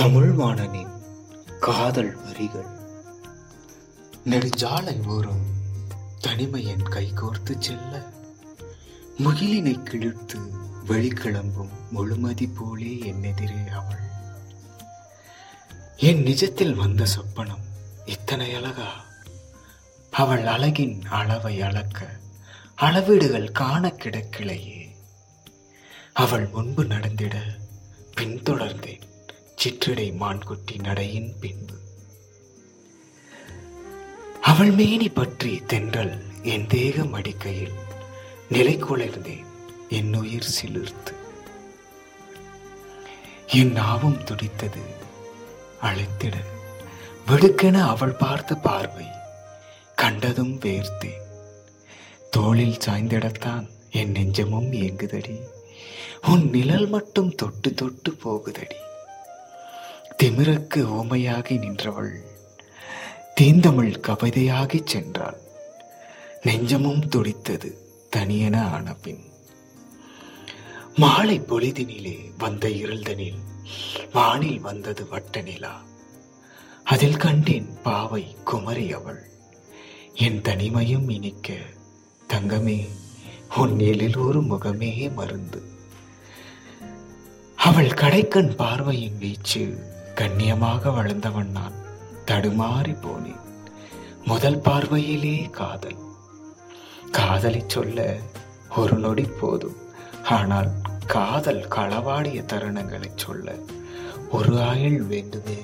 தமிழ்வாணனின் காதல் வரிகள். நெடுஞ்சாலை ஓரம் தனிமையன் கைகோர்த்து செல்ல முகிலினை கிழித்து வெளிக்கிளம்பும் முழுமதி போலே என் எதிரே அவள். என் நிஜத்தில் வந்த சொப்பனம் இத்தனை அழகா? அவள் அழகின் அளவை அளக்க அளவீடுகள் காண கிடக்கிளையே அவள் முன்பு நடந்திட பின்தொடர்ந்தேன். சிற்றிடை மான்குட்டி நடையின் பின்பு. அவள் மேனி பற்றி தென்றல் என் தேகம் அடிக்கையில் நிலை குளிர்ந்தேன். என் உயிர் சிலிர்த்து. என் நாவும் துடித்தது அழைத்திட. வெடுக்கென அவள் பார்த்த பார்வை கண்டதும் வேர்த்தேன். தோளில் சாய்ந்திடத்தான் என் நெஞ்சமும் இயங்குதடி. உன் நிழல் மட்டும் தொட்டு தொட்டு போகுதடி. திமிரக்கு ஓமையாகி நின்றவள். தீந்தமிழ் கவிதையாகிச் சென்றாள். நெஞ்சமும் துடித்தது தனியென ஆன பின் மாலை பொழுதினிலே வந்த இருள்தனில் வானில் வந்தது வட்ட நிலா அதில் கண்டேன் பாவை குமரி அவள் என் தனிமையும் இனிக்க தங்கமே உன் எழில் ஒரு முகமே மருந்து. அவள் கடைக்கண் பார்வையின் வீச்சு கண்ணியமாக வளர்ந்தவன் நான். தடுமாறி போனேன். முதல் பார்வையிலே காதல். காதலை சொல்ல ஒரு நொடி போதும். ஆனால் காதல் களவாடிய தருணங்களை சொல்ல ஒரு ஆயுள் வேண்டுமே.